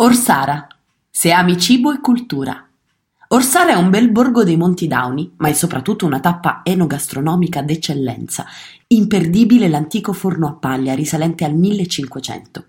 Orsara, se ami cibo e cultura. Orsara è un bel borgo dei Monti Dauni, ma è soprattutto una tappa enogastronomica d'eccellenza, imperdibile l'antico forno a paglia risalente al 1500.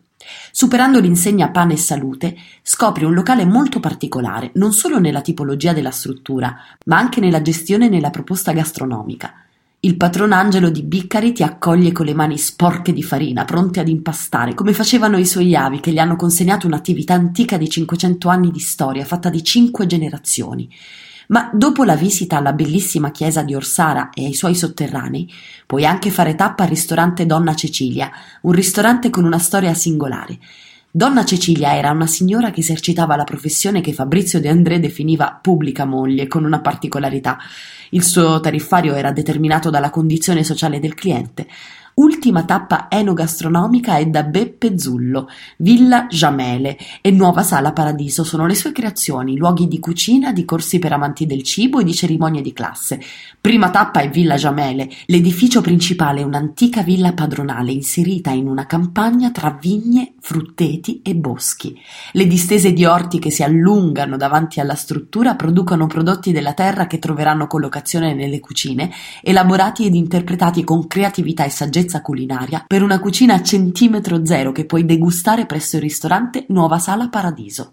Superando l'insegna pane e salute, scopri un locale molto particolare, non solo nella tipologia della struttura, ma anche nella gestione e nella proposta gastronomica. Il patron Angelo di Biccari ti accoglie con le mani sporche di farina, pronte ad impastare, come facevano i suoi avi che gli hanno consegnato un'attività antica di 500 anni di storia, fatta di cinque generazioni. Ma dopo la visita alla bellissima chiesa di Orsara e ai suoi sotterranei, puoi anche fare tappa al ristorante Donna Cecilia, un ristorante con una storia singolare. Donna Cecilia era una signora che esercitava la professione che Fabrizio De André definiva pubblica moglie, con una particolarità. Il suo tariffario era determinato dalla condizione sociale del cliente. Ultima tappa enogastronomica è da Beppe Zullo, Villa Jamele e Nuova Sala Paradiso sono le sue creazioni, luoghi di cucina, di corsi per amanti del cibo e di cerimonie di classe. Prima tappa è Villa Jamele, l'edificio principale è un'antica villa padronale inserita in una campagna tra vigne, frutteti e boschi. Le distese di orti che si allungano davanti alla struttura producono prodotti della terra che troveranno collocazione nelle cucine, elaborati ed interpretati con creatività e saggezza culinaria per una cucina a centimetro zero che puoi degustare presso il ristorante Nuova Sala Paradiso.